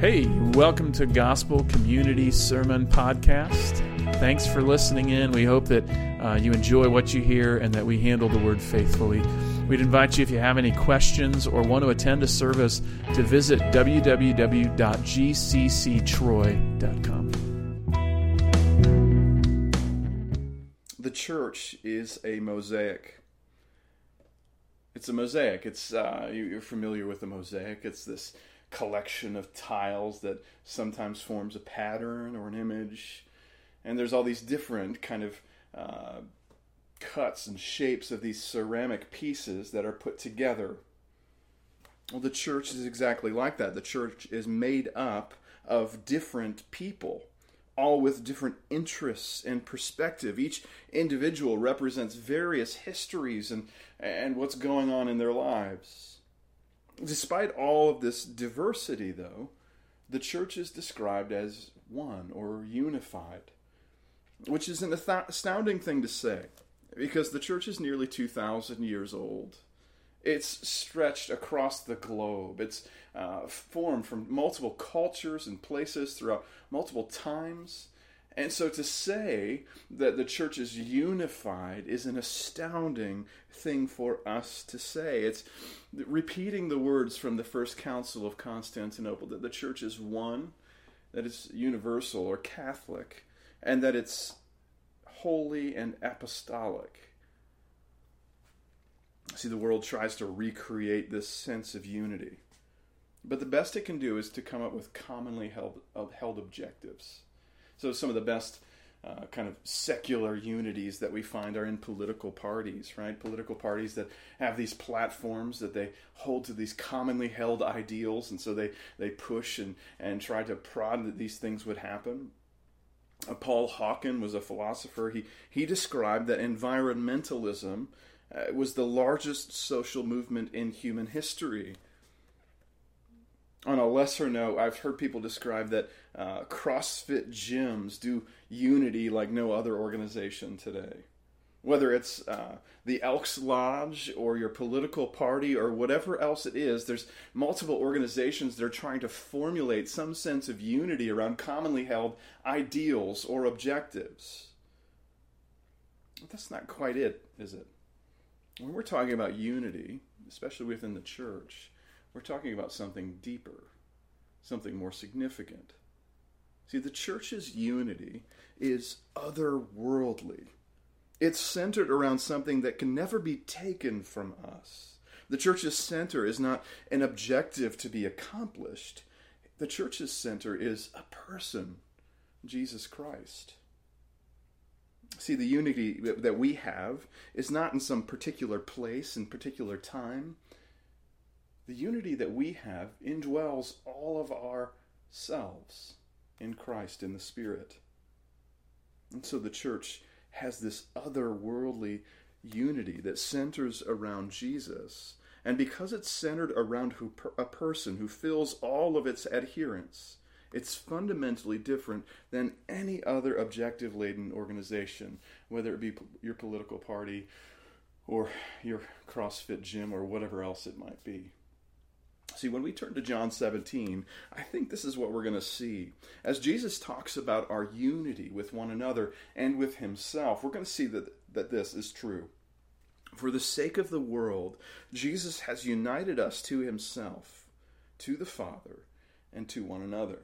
Hey, welcome to Gospel Community Sermon Podcast. Thanks for listening in. We hope that uh, you enjoy what you hear and that we handle the word faithfully. We'd invite you, if you have any questions or want to attend a service, to visit www.gcctroy.com. The church is a mosaic. It's a mosaic. It's uh, you're familiar with the mosaic. It's this collection of tiles that sometimes forms a pattern or an image. And there's all these different kind of uh, cuts and shapes of these ceramic pieces that are put together. Well, the church is exactly like that. The church is made up of different people, all with different interests and perspective. Each individual represents various histories and, and what's going on in their lives. Despite all of this diversity, though, the church is described as one or unified, which is an astounding thing to say because the church is nearly 2,000 years old. It's stretched across the globe. It's uh, formed from multiple cultures and places throughout multiple times. And so to say that the church is unified is an astounding thing for us to say. It's repeating the words from the first council of Constantinople that the church is one, that it's universal or Catholic, and that it's holy and apostolic. See, the world tries to recreate this sense of unity. But the best it can do is to come up with commonly held, held objectives so some of the best uh, kind of secular unities that we find are in political parties, right? Political parties that have these platforms that they hold to these commonly held ideals, and so they, they push and, and try to prod that these things would happen. Uh, Paul Hawken was a philosopher. He, he described that environmentalism uh, was the largest social movement in human history on a lesser note, I've heard people describe that uh, CrossFit gyms do unity like no other organization today. Whether it's uh, the Elks Lodge or your political party or whatever else it is, there's multiple organizations that are trying to formulate some sense of unity around commonly held ideals or objectives. But that's not quite it, is it? When we're talking about unity, especially within the church, we're talking about something deeper, something more significant. See, the church's unity is otherworldly. It's centered around something that can never be taken from us. The church's center is not an objective to be accomplished. The church's center is a person, Jesus Christ. See, the unity that we have is not in some particular place and particular time the unity that we have indwells all of ourselves in Christ, in the Spirit. And so the church has this otherworldly unity that centers around Jesus. And because it's centered around who, a person who fills all of its adherents, it's fundamentally different than any other objective laden organization, whether it be your political party or your CrossFit gym or whatever else it might be. See, when we turn to John 17, I think this is what we're going to see. As Jesus talks about our unity with one another and with himself, we're going to see that, that this is true. For the sake of the world, Jesus has united us to himself, to the Father, and to one another.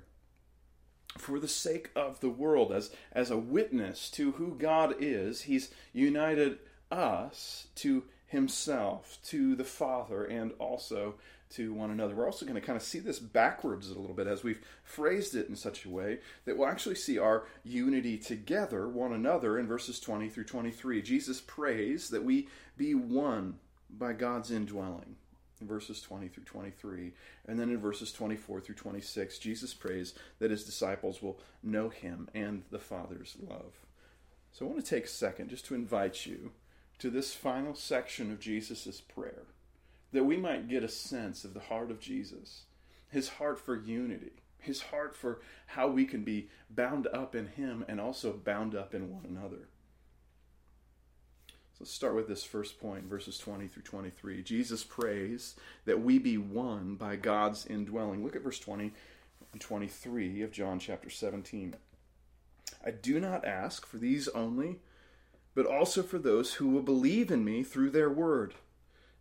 For the sake of the world, as, as a witness to who God is, he's united us to himself, to the Father, and also to one another. We're also going to kind of see this backwards a little bit as we've phrased it in such a way that we'll actually see our unity together, one another, in verses 20 through 23. Jesus prays that we be one by God's indwelling. In verses 20 through 23. And then in verses 24 through 26, Jesus prays that his disciples will know him and the Father's love. So I want to take a second just to invite you to this final section of Jesus' prayer that we might get a sense of the heart of Jesus, his heart for unity, his heart for how we can be bound up in him and also bound up in one another. So let's start with this first point, verses 20 through 23. Jesus prays that we be one by God's indwelling. Look at verse 20. and 23 of John chapter 17. I do not ask for these only, but also for those who will believe in me through their word,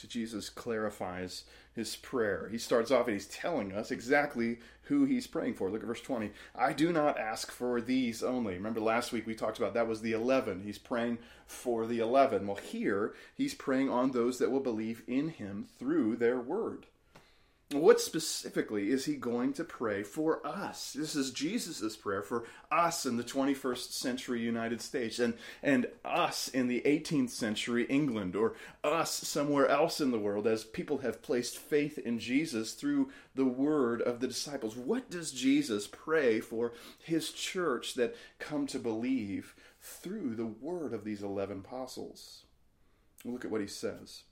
So Jesus clarifies his prayer. He starts off and he's telling us exactly who he's praying for. Look at verse 20. I do not ask for these only. Remember last week we talked about that was the 11. He's praying for the 11. Well, here he's praying on those that will believe in him through their word. What specifically is he going to pray for us? This is Jesus' prayer for us in the 21st century United States and, and us in the 18th century England or us somewhere else in the world as people have placed faith in Jesus through the word of the disciples. What does Jesus pray for his church that come to believe through the word of these 11 apostles? Look at what he says.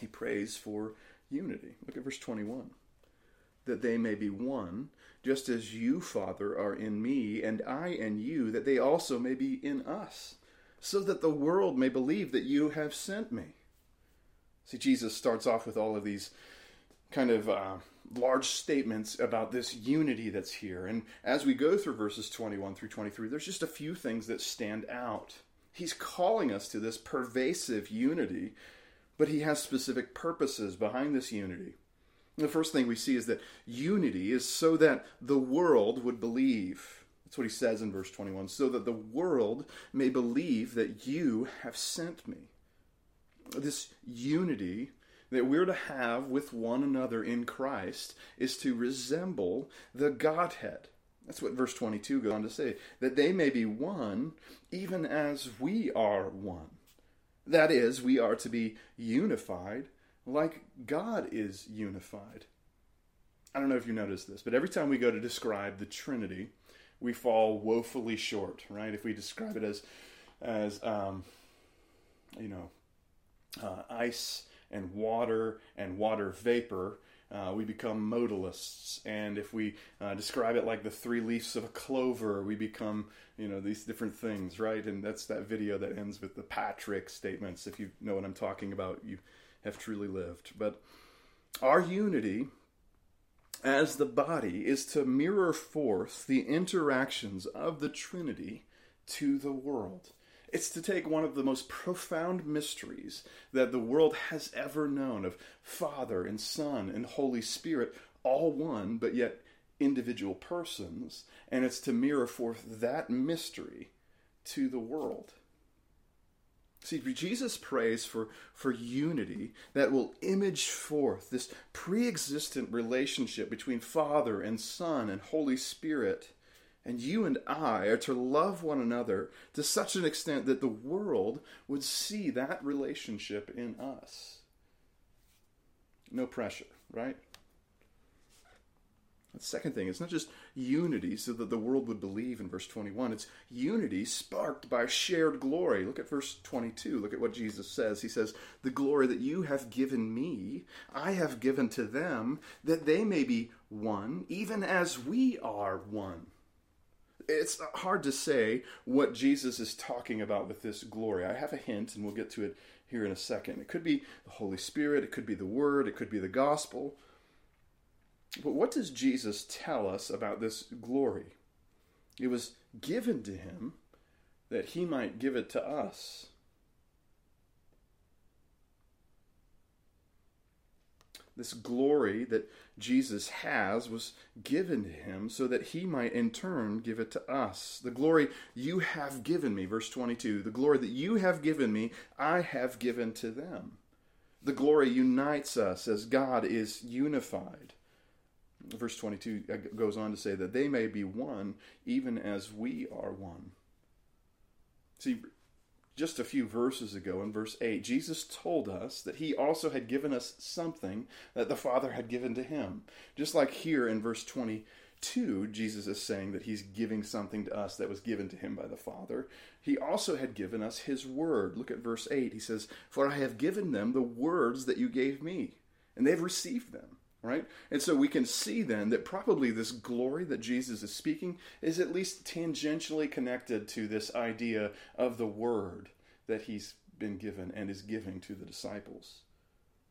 He prays for unity. Look at verse 21. That they may be one, just as you, Father, are in me, and I in you, that they also may be in us, so that the world may believe that you have sent me. See, Jesus starts off with all of these kind of uh, large statements about this unity that's here. And as we go through verses 21 through 23, there's just a few things that stand out. He's calling us to this pervasive unity but he has specific purposes behind this unity. The first thing we see is that unity is so that the world would believe. That's what he says in verse 21 so that the world may believe that you have sent me. This unity that we're to have with one another in Christ is to resemble the Godhead. That's what verse 22 goes on to say that they may be one, even as we are one. That is, we are to be unified like God is unified. I don't know if you noticed this, but every time we go to describe the Trinity, we fall woefully short, right? If we describe it as, as um, you know, uh, ice and water and water vapor, uh, we become modalists. And if we uh, describe it like the three leaves of a clover, we become, you know, these different things, right? And that's that video that ends with the Patrick statements. If you know what I'm talking about, you have truly lived. But our unity as the body is to mirror forth the interactions of the Trinity to the world. It's to take one of the most profound mysteries that the world has ever known of Father and Son and Holy Spirit, all one, but yet individual persons, and it's to mirror forth that mystery to the world. See, Jesus prays for, for unity that will image forth this pre existent relationship between Father and Son and Holy Spirit and you and I are to love one another to such an extent that the world would see that relationship in us. No pressure, right? The second thing, it's not just unity so that the world would believe in verse 21. It's unity sparked by shared glory. Look at verse 22. Look at what Jesus says. He says, The glory that you have given me, I have given to them, that they may be one, even as we are one it's hard to say what Jesus is talking about with this glory. I have a hint, and we'll get to it here in a second. It could be the Holy Spirit, it could be the Word, it could be the gospel. But what does Jesus tell us about this glory? It was given to him that he might give it to us. This glory that Jesus has was given to him so that he might in turn give it to us. The glory you have given me, verse 22, the glory that you have given me, I have given to them. The glory unites us as God is unified. Verse 22 uh, goes on to say that they may be one even as we are one. See, just a few verses ago in verse 8, Jesus told us that he also had given us something that the Father had given to him. Just like here in verse 22, Jesus is saying that he's giving something to us that was given to him by the Father. He also had given us his word. Look at verse 8. He says, For I have given them the words that you gave me, and they've received them. Right? And so we can see then that probably this glory that Jesus is speaking is at least tangentially connected to this idea of the word that he's been given and is giving to the disciples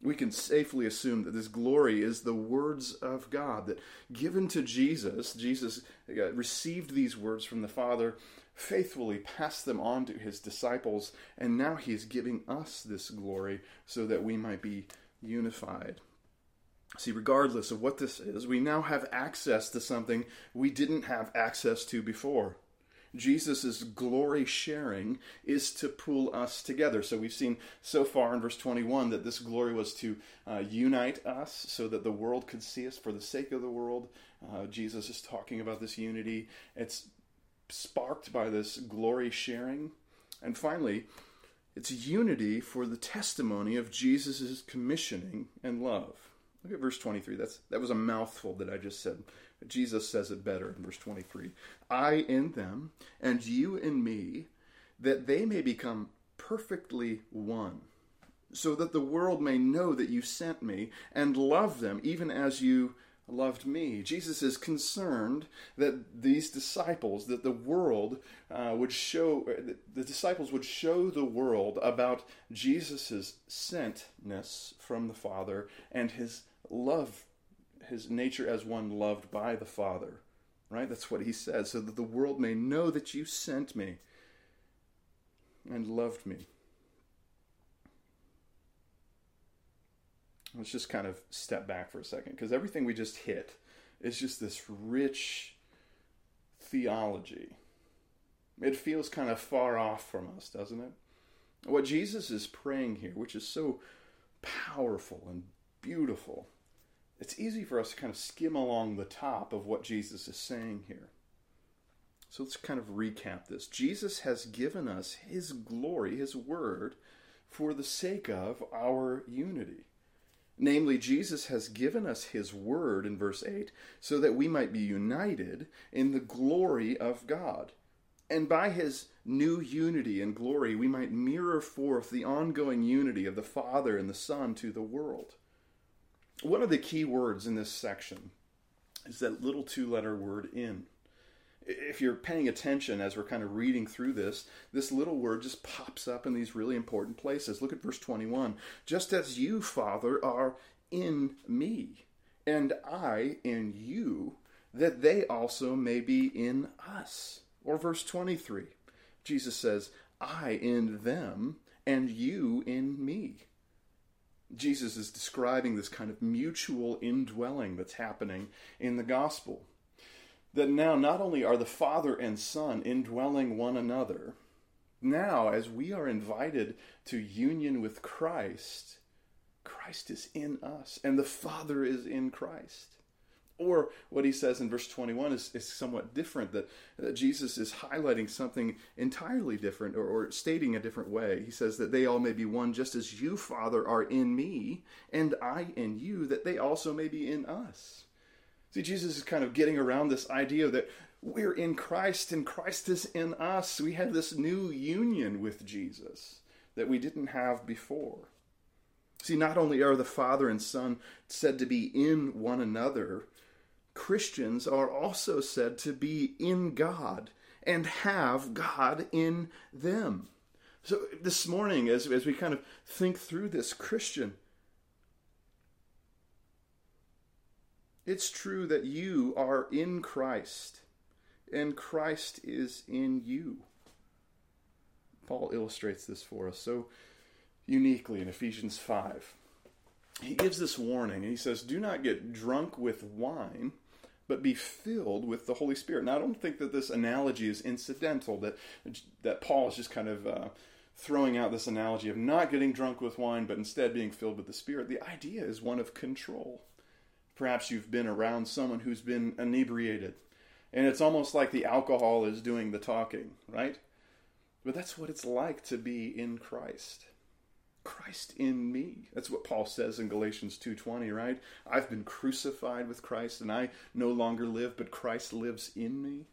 we can safely assume that this glory is the words of God that given to Jesus, Jesus uh, received these words from the Father, faithfully passed them on to his disciples, and now he is giving us this glory so that we might be unified. See, regardless of what this is, we now have access to something we didn't have access to before. Jesus' glory sharing is to pull us together. So we've seen so far in verse 21 that this glory was to uh, unite us so that the world could see us for the sake of the world. Uh, Jesus is talking about this unity. It's sparked by this glory sharing. And finally, it's unity for the testimony of Jesus' commissioning and love. Look at verse 23. That's, that was a mouthful that I just said. Jesus says it better in verse 23 I in them, and you in me, that they may become perfectly one, so that the world may know that you sent me and love them even as you loved me. Jesus is concerned that these disciples, that the world uh, would show, the disciples would show the world about Jesus' sentness from the Father and his love his nature as one loved by the Father. Right? That's what he says, so that the world may know that you sent me and loved me. Let's just kind of step back for a second, because everything we just hit is just this rich theology. It feels kind of far off from us, doesn't it? What Jesus is praying here, which is so powerful and beautiful, it's easy for us to kind of skim along the top of what Jesus is saying here. So let's kind of recap this. Jesus has given us his glory, his word, for the sake of our unity. Namely, Jesus has given us his word in verse 8 so that we might be united in the glory of God. And by his new unity and glory, we might mirror forth the ongoing unity of the Father and the Son to the world one of the key words in this section is that little two letter word in. If you're paying attention as we're kind of reading through this, this little word just pops up in these really important places. Look at verse 21. Just as you, Father, are in me, and I in you, that they also may be in us. Or verse 23. Jesus says, I in them, and you in me Jesus is describing this kind of mutual indwelling that's happening in the gospel. That now not only are the Father and Son indwelling one another, now as we are invited to union with Christ, Christ is in us and the Father is in Christ. Or what he says in verse 21 is, is somewhat different, that, that Jesus is highlighting something entirely different or, or stating a different way. He says that they all may be one, just as you, Father, are in me, and I in you, that they also may be in us. See, Jesus is kind of getting around this idea that we're in Christ and Christ is in us. We have this new union with Jesus that we didn't have before. See, not only are the Father and Son said to be in one another, Christians are also said to be in God and have God in them. So this morning, as, as we kind of think through this, Christian, it's true that you are in Christ and Christ is in you. Paul illustrates this for us so uniquely in Ephesians 5. He gives this warning he says, Do not get drunk with wine but be filled with the Holy Spirit. Now, I don't think that this analogy is incidental, that, that Paul is just kind of uh, throwing out this analogy of not getting drunk with wine, but instead being filled with the Spirit. The idea is one of control. Perhaps you've been around someone who's been inebriated, and it's almost like the alcohol is doing the talking, right? But that's what it's like to be in Christ. Christ in me. That's what Paul says in Galatians 2:20, right? I've been crucified with Christ and I no longer live, but Christ lives in me.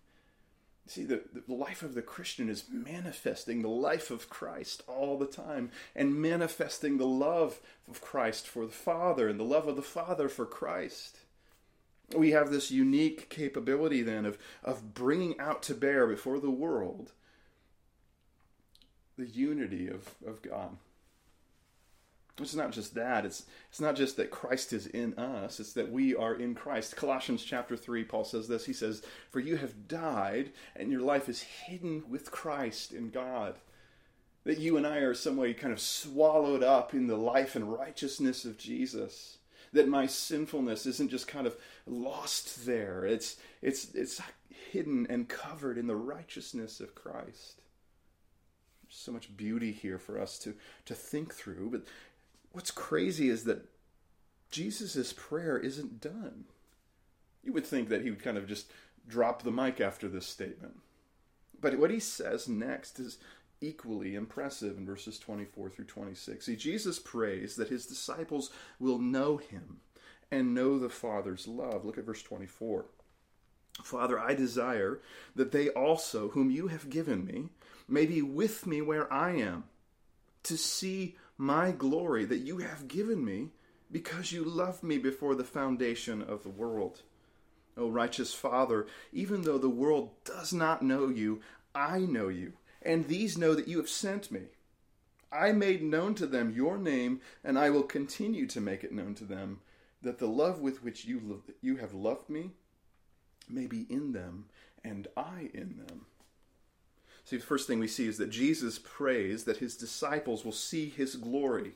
See, the, the life of the Christian is manifesting the life of Christ all the time and manifesting the love of Christ for the Father and the love of the Father for Christ. We have this unique capability then of, of bringing out to bear before the world the unity of, of God. It's not just that. It's it's not just that Christ is in us. It's that we are in Christ. Colossians chapter 3 Paul says this. He says, "For you have died and your life is hidden with Christ in God." That you and I are some way kind of swallowed up in the life and righteousness of Jesus. That my sinfulness isn't just kind of lost there. It's it's it's hidden and covered in the righteousness of Christ. So much beauty here for us to to think through, but what's crazy is that Jesus' prayer isn't done. You would think that he would kind of just drop the mic after this statement. But what he says next is equally impressive in verses 24 through 26. See, Jesus prays that his disciples will know him and know the Father's love. Look at verse 24. Father, I desire that they also, whom you have given me, may be with me where I am, to see my glory that you have given me because you loved me before the foundation of the world. O righteous Father, even though the world does not know you, I know you, and these know that you have sent me. I made known to them your name, and I will continue to make it known to them, that the love with which you, lo- you have loved me may be in them, and I in them. See, the first thing we see is that Jesus prays that his disciples will see his glory.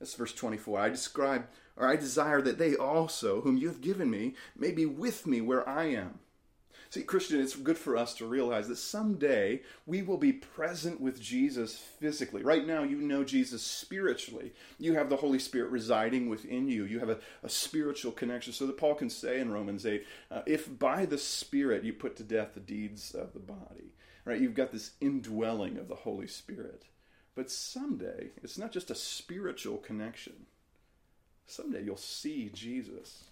That's verse 24. I describe, or I desire that they also, whom you have given me, may be with me where I am. See, Christian, it's good for us to realize that someday we will be present with Jesus physically. Right now, you know Jesus spiritually. You have the Holy Spirit residing within you. You have a, a spiritual connection. So that Paul can say in Romans 8 uh, if by the Spirit you put to death the deeds of the body, right? You've got this indwelling of the Holy Spirit. But someday, it's not just a spiritual connection. Someday you'll see Jesus.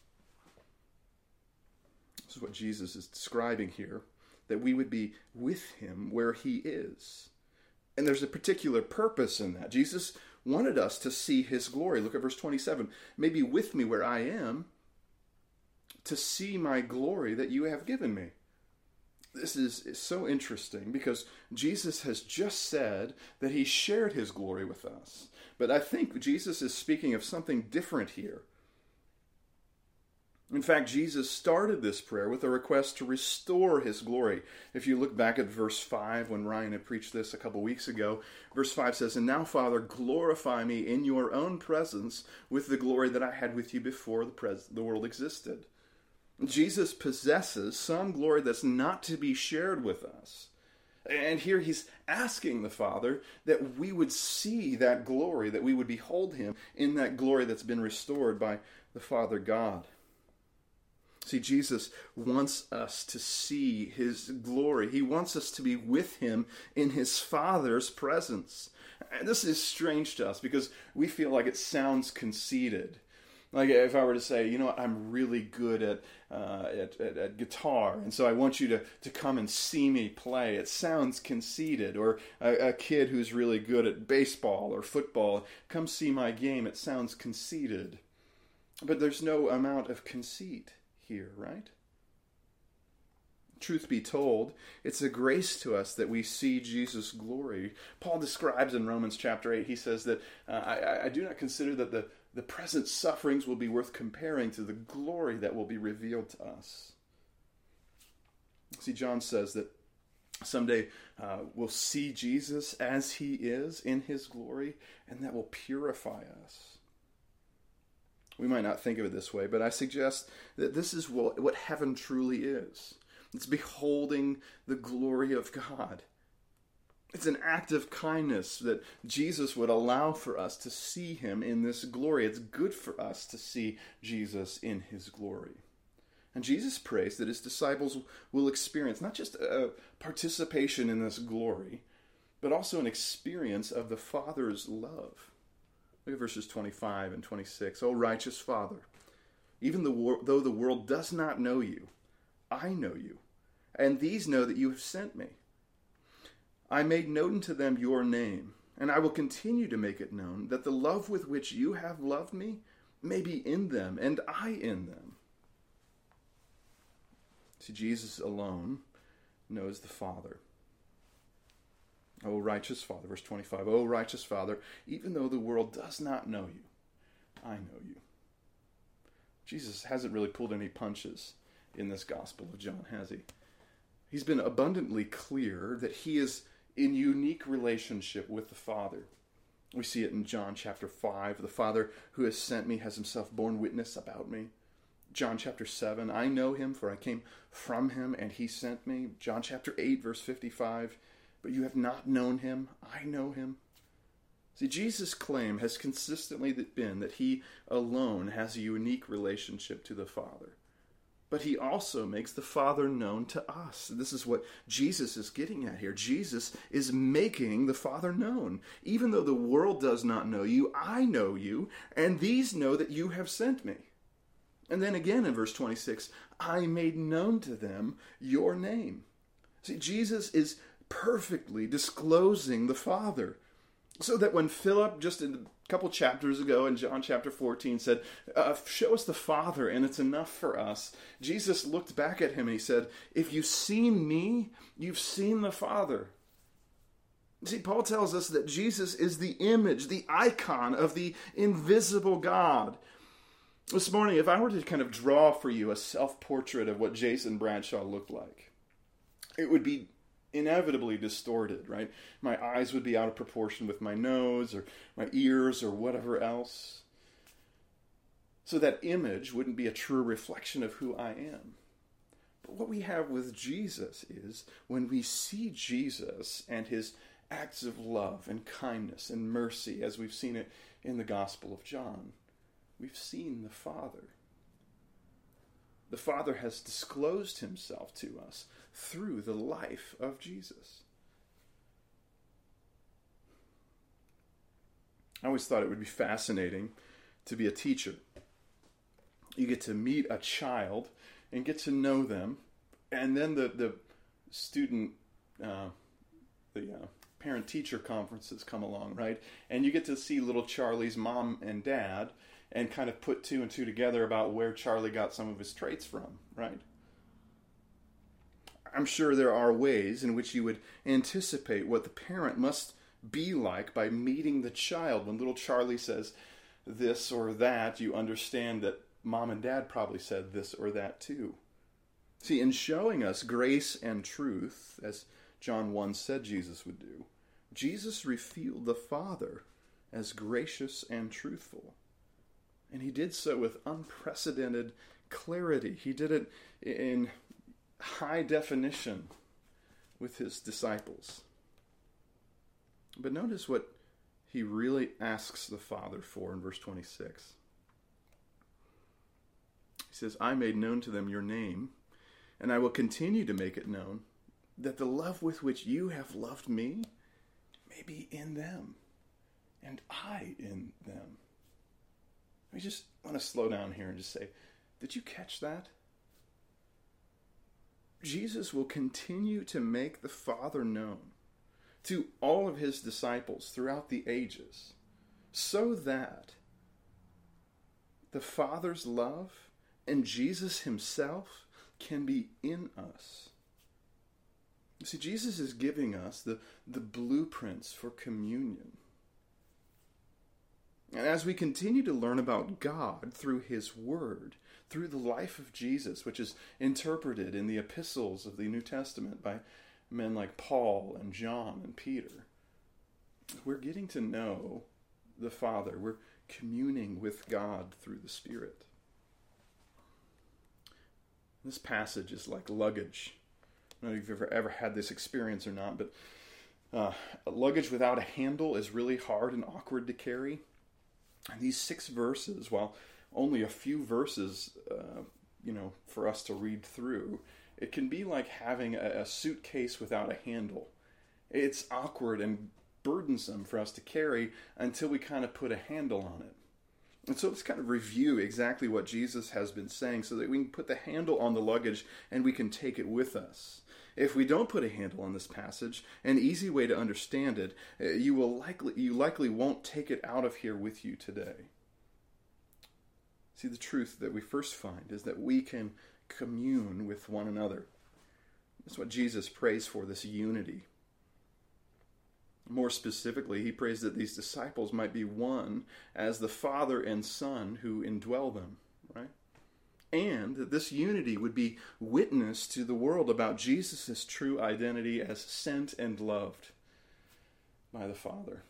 This is what Jesus is describing here that we would be with him where he is. And there's a particular purpose in that. Jesus wanted us to see his glory. Look at verse 27. Maybe with me where I am, to see my glory that you have given me this is, so interesting because Jesus has just said that he shared his glory with us. But I think Jesus is speaking of something different here. In fact, Jesus started this prayer with a request to restore his glory. If you look back at verse 5, when Ryan had preached this a couple weeks ago, verse 5 says, And now, Father, glorify me in your own presence with the glory that I had with you before the, pres- the world existed. Jesus possesses some glory that's not to be shared with us. And here he's asking the Father that we would see that glory, that we would behold him in that glory that's been restored by the Father God. See, Jesus wants us to see his glory. He wants us to be with him in his Father's presence. And this is strange to us because we feel like it sounds conceited. Like if I were to say, you know what, I'm really good at, uh, at, at, at, guitar, and so I want you to, to come and see me play. It sounds conceited. Or a, a kid who's really good at baseball or football, come see my game. It sounds conceited. But there's no amount of conceit here, right? Truth be told, it's a grace to us that we see Jesus' glory. Paul describes in Romans chapter 8, he says that uh, I, I do not consider that the the present sufferings will be worth comparing to the glory that will be revealed to us. See, John says that someday uh, we'll see Jesus as he is in his glory, and that will purify us. We might not think of it this way, but I suggest that this is what, what heaven truly is. It's beholding the glory of God. It's an act of kindness that Jesus would allow for us to see him in this glory. It's good for us to see Jesus in his glory. And Jesus prays that his disciples will experience not just a participation in this glory, but also an experience of the Father's love. Look at verses 25 and 26. O righteous Father, even though the world does not know you, I know you, and these know that you have sent me. I made known to them your name, and I will continue to make it known, that the love with which you have loved me may be in them, and I in them. See, Jesus alone knows the Father. O righteous Father, verse 25, O righteous Father, even though the world does not know you, I know you. Jesus hasn't really pulled any punches in this Gospel of John, has he? He's been abundantly clear that he is in unique relationship with the Father. We see it in John chapter 5. The Father who has sent me has himself borne witness about me. John chapter 7, I know him, for I came from him, and he sent me. John chapter 8, verse 55, but you have not known him. I know him. See, Jesus' claim has consistently been that he alone has a unique relationship to the Father. But he also makes the Father known to us. This is what Jesus is getting at here. Jesus is making the Father known. Even though the world does not know you, I know you, and these know that you have sent me. And then again in verse 26, I made known to them your name. See, Jesus is perfectly disclosing the Father. So that when Philip, just a couple chapters ago in John chapter 14, said, uh, Show us the Father, and it's enough for us, Jesus looked back at him and he said, If you've seen me, you've seen the Father. See, Paul tells us that Jesus is the image, the icon of the invisible God. This morning, if I were to kind of draw for you a self portrait of what Jason Bradshaw looked like, it would be inevitably distorted, right? My eyes would be out of proportion with my nose or my ears or whatever else. So that image wouldn't be a true reflection of who I am. But what we have with Jesus is when we see Jesus and his acts of love and kindness and mercy, as we've seen it in the Gospel of John, we've seen the Father. The Father has disclosed himself to us through the life of Jesus. I always thought it would be fascinating to be a teacher. You get to meet a child and get to know them, and then the the student, uh, the uh, parent teacher conferences come along, right? And you get to see little Charlie's mom and dad, and kind of put two and two together about where Charlie got some of his traits from, right? I'm sure there are ways in which you would anticipate what the parent must be like by meeting the child. When little Charlie says this or that, you understand that mom and dad probably said this or that too. See, in showing us grace and truth, as John 1 said Jesus would do, Jesus revealed the Father as gracious and truthful. And he did so with unprecedented clarity. He did it in high definition with his disciples. But notice what he really asks the Father for in verse 26. He says, I made known to them your name, and I will continue to make it known, that the love with which you have loved me may be in them, and I in them. I just want to slow down here and just say, did you catch that? Jesus will continue to make the Father known to all of his disciples throughout the ages so that the Father's love and Jesus himself can be in us. see, Jesus is giving us the, the blueprints for communion. And as we continue to learn about God through His Word, through the life of Jesus, which is interpreted in the epistles of the New Testament by men like Paul and John and Peter, we're getting to know the Father. We're communing with God through the Spirit. This passage is like luggage. I don't know if you've ever, ever had this experience or not, but uh, luggage without a handle is really hard and awkward to carry. And these six verses, while only a few verses, uh, you know, for us to read through, it can be like having a, a suitcase without a handle. It's awkward and burdensome for us to carry until we kind of put a handle on it. And so let's kind of review exactly what Jesus has been saying so that we can put the handle on the luggage and we can take it with us. If we don't put a handle on this passage, an easy way to understand it, uh, you will likely you likely won't take it out of here with you today. See, the truth that we first find is that we can commune with one another. That's what Jesus prays for, this unity. More specifically, he prays that these disciples might be one as the Father and Son who indwell them? And that this unity would be witness to the world about Jesus' true identity as sent and loved by the Father.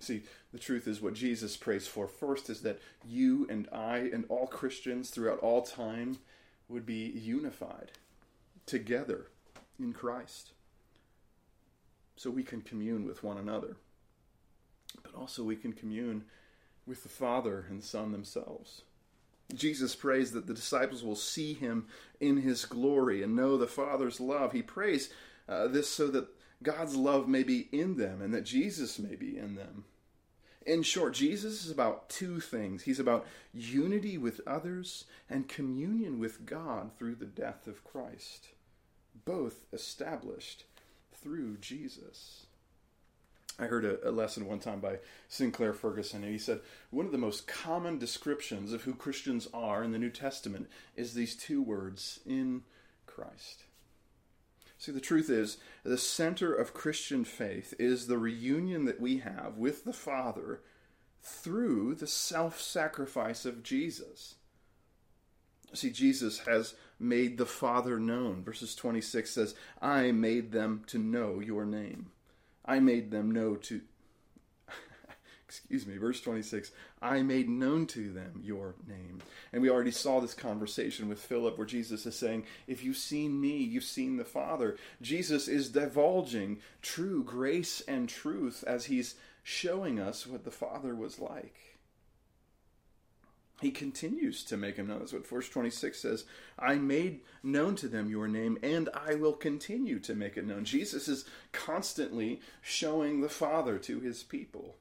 See, the truth is what Jesus prays for first is that you and I and all Christians throughout all time would be unified together in Christ so we can commune with one another. But also we can commune with the Father and Son themselves. Jesus prays that the disciples will see him in his glory and know the Father's love. He prays uh, this so that God's love may be in them and that Jesus may be in them. In short, Jesus is about two things. He's about unity with others and communion with God through the death of Christ, both established through Jesus. I heard a, a, lesson one time by Sinclair Ferguson, and he said one of the most common descriptions of who Christians are in the New Testament is these two words in Christ. See, the truth is, the center of Christian faith is the reunion that we have with the Father through the self sacrifice of Jesus. See, Jesus has made the Father known. Verses 26 says, I made them to know your name. I made them know to. Excuse me, verse 26 I made known to them your name. And we already saw this conversation with Philip where Jesus is saying, If you've seen me, you've seen the Father. Jesus is divulging true grace and truth as he's showing us what the Father was like he continues to make him known. That's what verse 26 says. I made known to them your name, and I will continue to make it known. Jesus is constantly showing the Father to his people.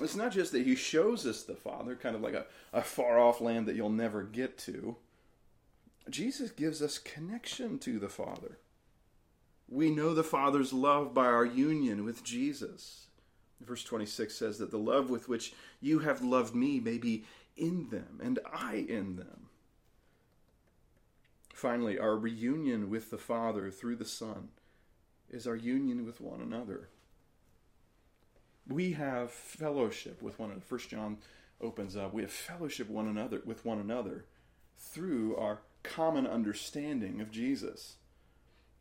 It's not just that he shows us the Father, kind of like a, a far off land that you'll never get to. Jesus gives us connection to the Father. We know the Father's love by our union with Jesus. Verse 26 says that the love with which you have loved me may be in them, and I in them. Finally, our reunion with the Father through the Son is our union with one another. We have fellowship with one another. First John opens up. We have fellowship one another with one another through our common understanding of Jesus.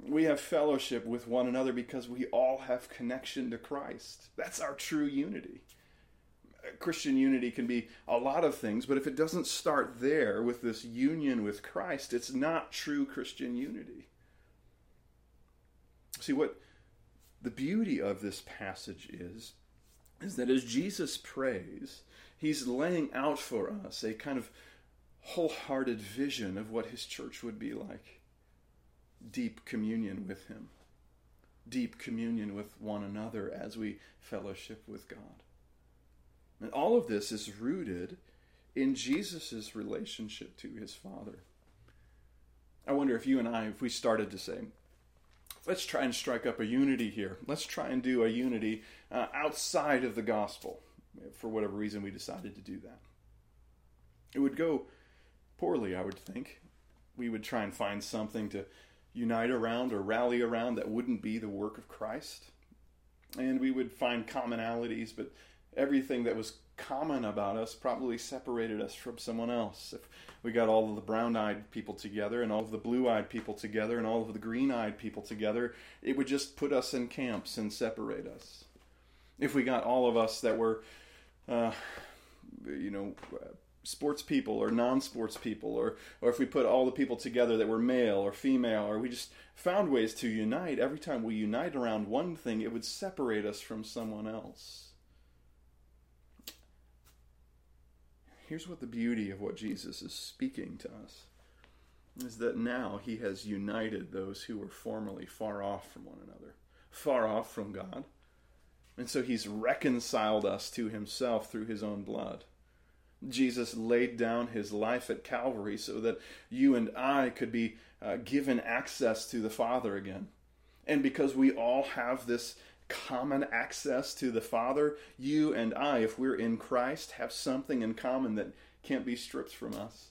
We have fellowship with one another because we all have connection to Christ. That's our true unity. Christian unity can be a lot of things, but if it doesn't start there with this union with Christ, it's not true Christian unity. See, what the beauty of this passage is, is that as Jesus prays, he's laying out for us a kind of wholehearted vision of what his church would be like deep communion with Him, deep communion with one another as we fellowship with God. And all of this is rooted in Jesus' relationship to His Father. I wonder if you and I, if we started to say, let's try and strike up a unity here. Let's try and do a unity uh, outside of the gospel. For whatever reason, we decided to do that. It would go poorly, I would think. We would try and find something to unite around or rally around that wouldn't be the work of Christ. And we would find commonalities, but everything that was common about us probably separated us from someone else. If we got all of the brown eyed people together and all of the blue eyed people together and all of the green eyed people together, it would just put us in camps and separate us. If we got all of us that were, uh, you know, sports people or non-sports people or or if we put all the people together that were male or female or we just found ways to unite every time we unite around one thing it would separate us from someone else here's what the beauty of what Jesus is speaking to us is that now he has united those who were formerly far off from one another far off from God And so he's reconciled us to himself through his own blood. Jesus laid down his life at Calvary so that you and I could be uh, given access to the Father again. And because we all have this common access to the Father, you and I, if we're in Christ, have something in common that can't be stripped from us.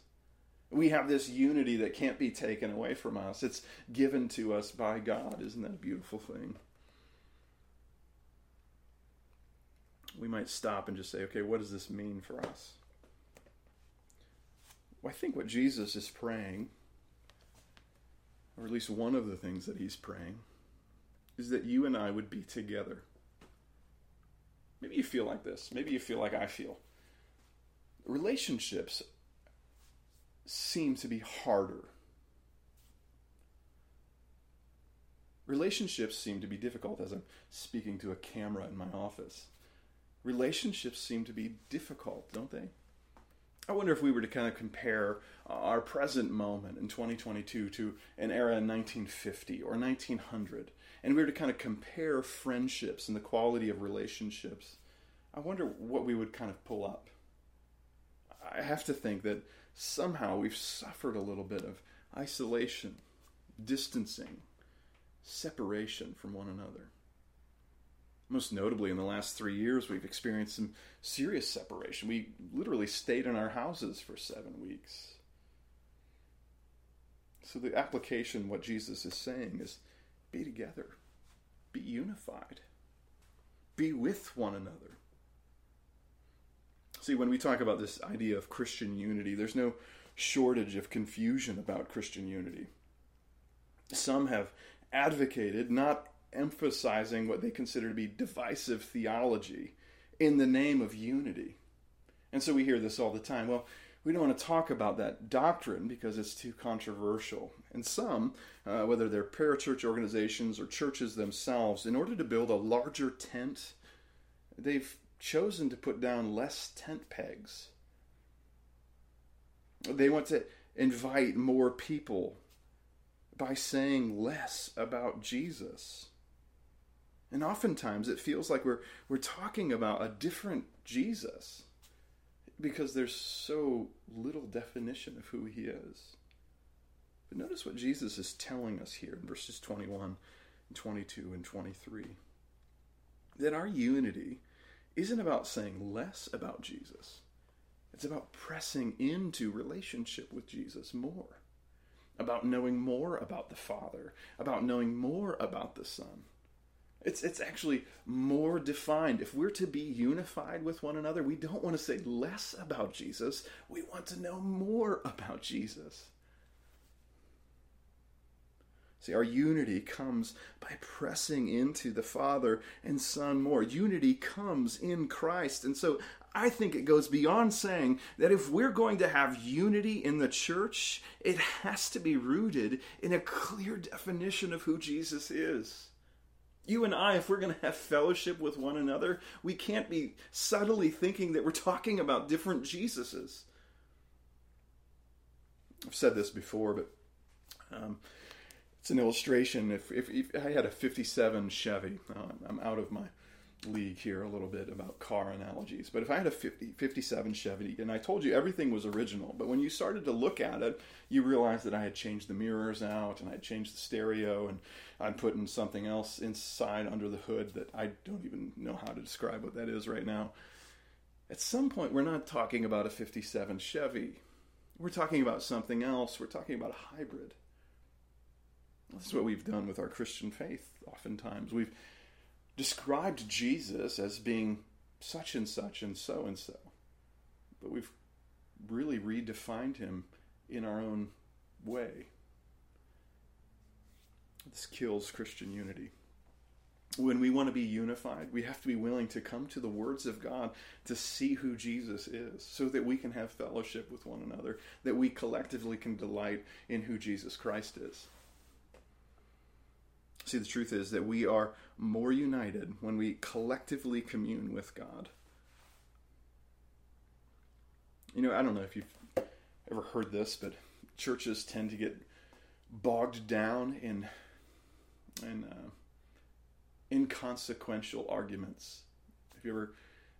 We have this unity that can't be taken away from us. It's given to us by God. Isn't that a beautiful thing? We might stop and just say, okay, what does this mean for us? Well, I think what Jesus is praying, or at least one of the things that he's praying, is that you and I would be together. Maybe you feel like this. Maybe you feel like I feel. Relationships seem to be harder. Relationships seem to be difficult as I'm speaking to a camera in my office. Relationships seem to be difficult, don't they? I wonder if we were to kind of compare uh, our present moment in 2022 to an era in 1950 or 1900, and we were to kind of compare friendships and the quality of relationships, I wonder what we would kind of pull up. I have to think that somehow we've suffered a little bit of isolation, distancing, separation from one another. Most notably, in the last three years, we've experienced some serious separation. We literally stayed in our houses for seven weeks. So, the application, what Jesus is saying, is be together, be unified, be with one another. See, when we talk about this idea of Christian unity, there's no shortage of confusion about Christian unity. Some have advocated not emphasizing what they consider to be divisive theology in the name of unity. And so we hear this all the time. Well, we don't want to talk about that doctrine because it's too controversial. And some, uh, whether they're parachurch organizations or churches themselves, in order to build a larger tent, they've chosen to put down less tent pegs. They want to invite more people by saying less about Jesus. And oftentimes it feels like we're we're talking about a different Jesus because there's so little definition of who he is. But notice what Jesus is telling us here in verses 21, 22, and 23. That our unity isn't about saying less about Jesus. It's about pressing into relationship with Jesus more, about knowing more about the Father, about knowing more about the Son. It's, it's actually more defined. If we're to be unified with one another, we don't want to say less about Jesus. We want to know more about Jesus. See, our unity comes by pressing into the Father and Son more. Unity comes in Christ. And so I think it goes beyond saying that if we're going to have unity in the church, it has to be rooted in a clear definition of who Jesus is. You and I, if we're going to have fellowship with one another, we can't be subtly thinking that we're talking about different Jesuses. I've said this before, but um, it's an illustration. If, if, if, I had a 57 Chevy, uh, I'm out of my league here a little bit about car analogies, but if I had a 50, 57 Chevy and I told you everything was original, but when you started to look at it, you realized that I had changed the mirrors out and I had changed the stereo and I'm putting something else inside under the hood that I don't even know how to describe what that is right now. At some point, we're not talking about a 57 Chevy. We're talking about something else. We're talking about a hybrid. That's what we've done with our Christian faith oftentimes. We've described Jesus as being such and such and so and so, but we've really redefined him in our own way. This kills Christian unity. When we want to be unified, we have to be willing to come to the words of God to see who Jesus is so that we can have fellowship with one another, that we collectively can delight in who Jesus Christ is. See, the truth is that we are more united when we collectively commune with God. You know, I don't know if you've ever heard this, but churches tend to get bogged down in in uh, inconsequential arguments. Have you ever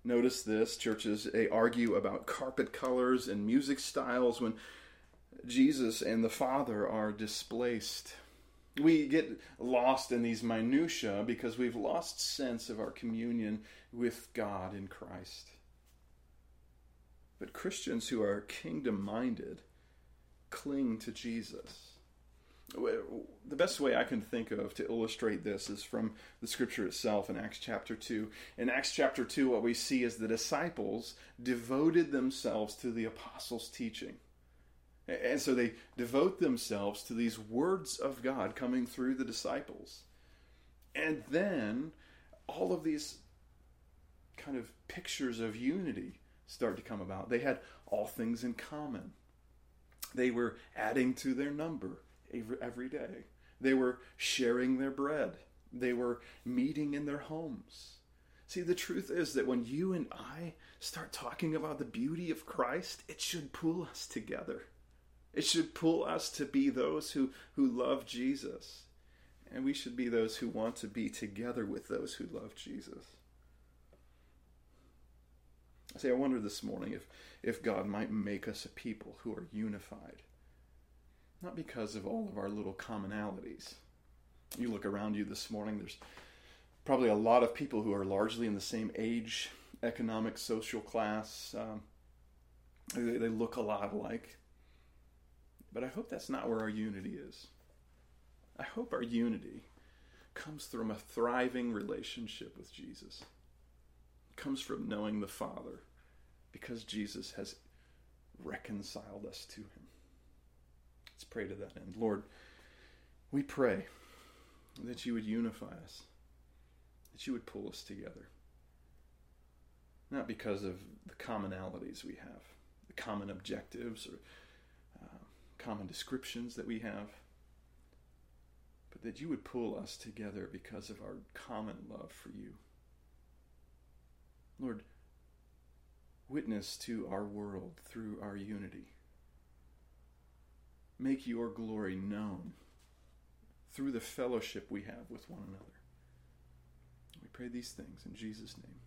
noticed this? Churches they argue about carpet colors and music styles when Jesus and the Father are displaced. We get lost in these minutiae because we've lost sense of our communion with God in Christ. But Christians who are kingdom minded cling to Jesus. The best way I can think of to illustrate this is from the scripture itself in Acts chapter 2. In Acts chapter 2, what we see is the disciples devoted themselves to the apostles' teaching. And so they devote themselves to these words of God coming through the disciples. And then all of these kind of pictures of unity start to come about. They had all things in common. They were adding to their number every day. They were sharing their bread. They were meeting in their homes. See, the truth is that when you and I start talking about the beauty of Christ, it should pull us together. It should pull us to be those who, who love Jesus. And we should be those who want to be together with those who love Jesus. I say, I wonder this morning if, if God might make us a people who are unified. Not because of all of our little commonalities. You look around you this morning, there's probably a lot of people who are largely in the same age, economic, social class. Um, they, they look a lot alike. But I hope that's not where our unity is. I hope our unity comes from a thriving relationship with Jesus. It comes from knowing the Father because Jesus has reconciled us to him. Let's pray to that end. Lord, we pray that you would unify us, that you would pull us together. Not because of the commonalities we have, the common objectives or common descriptions that we have, but that you would pull us together because of our common love for you. Lord, witness to our world through our unity. Make your glory known through the fellowship we have with one another. We pray these things in Jesus' name.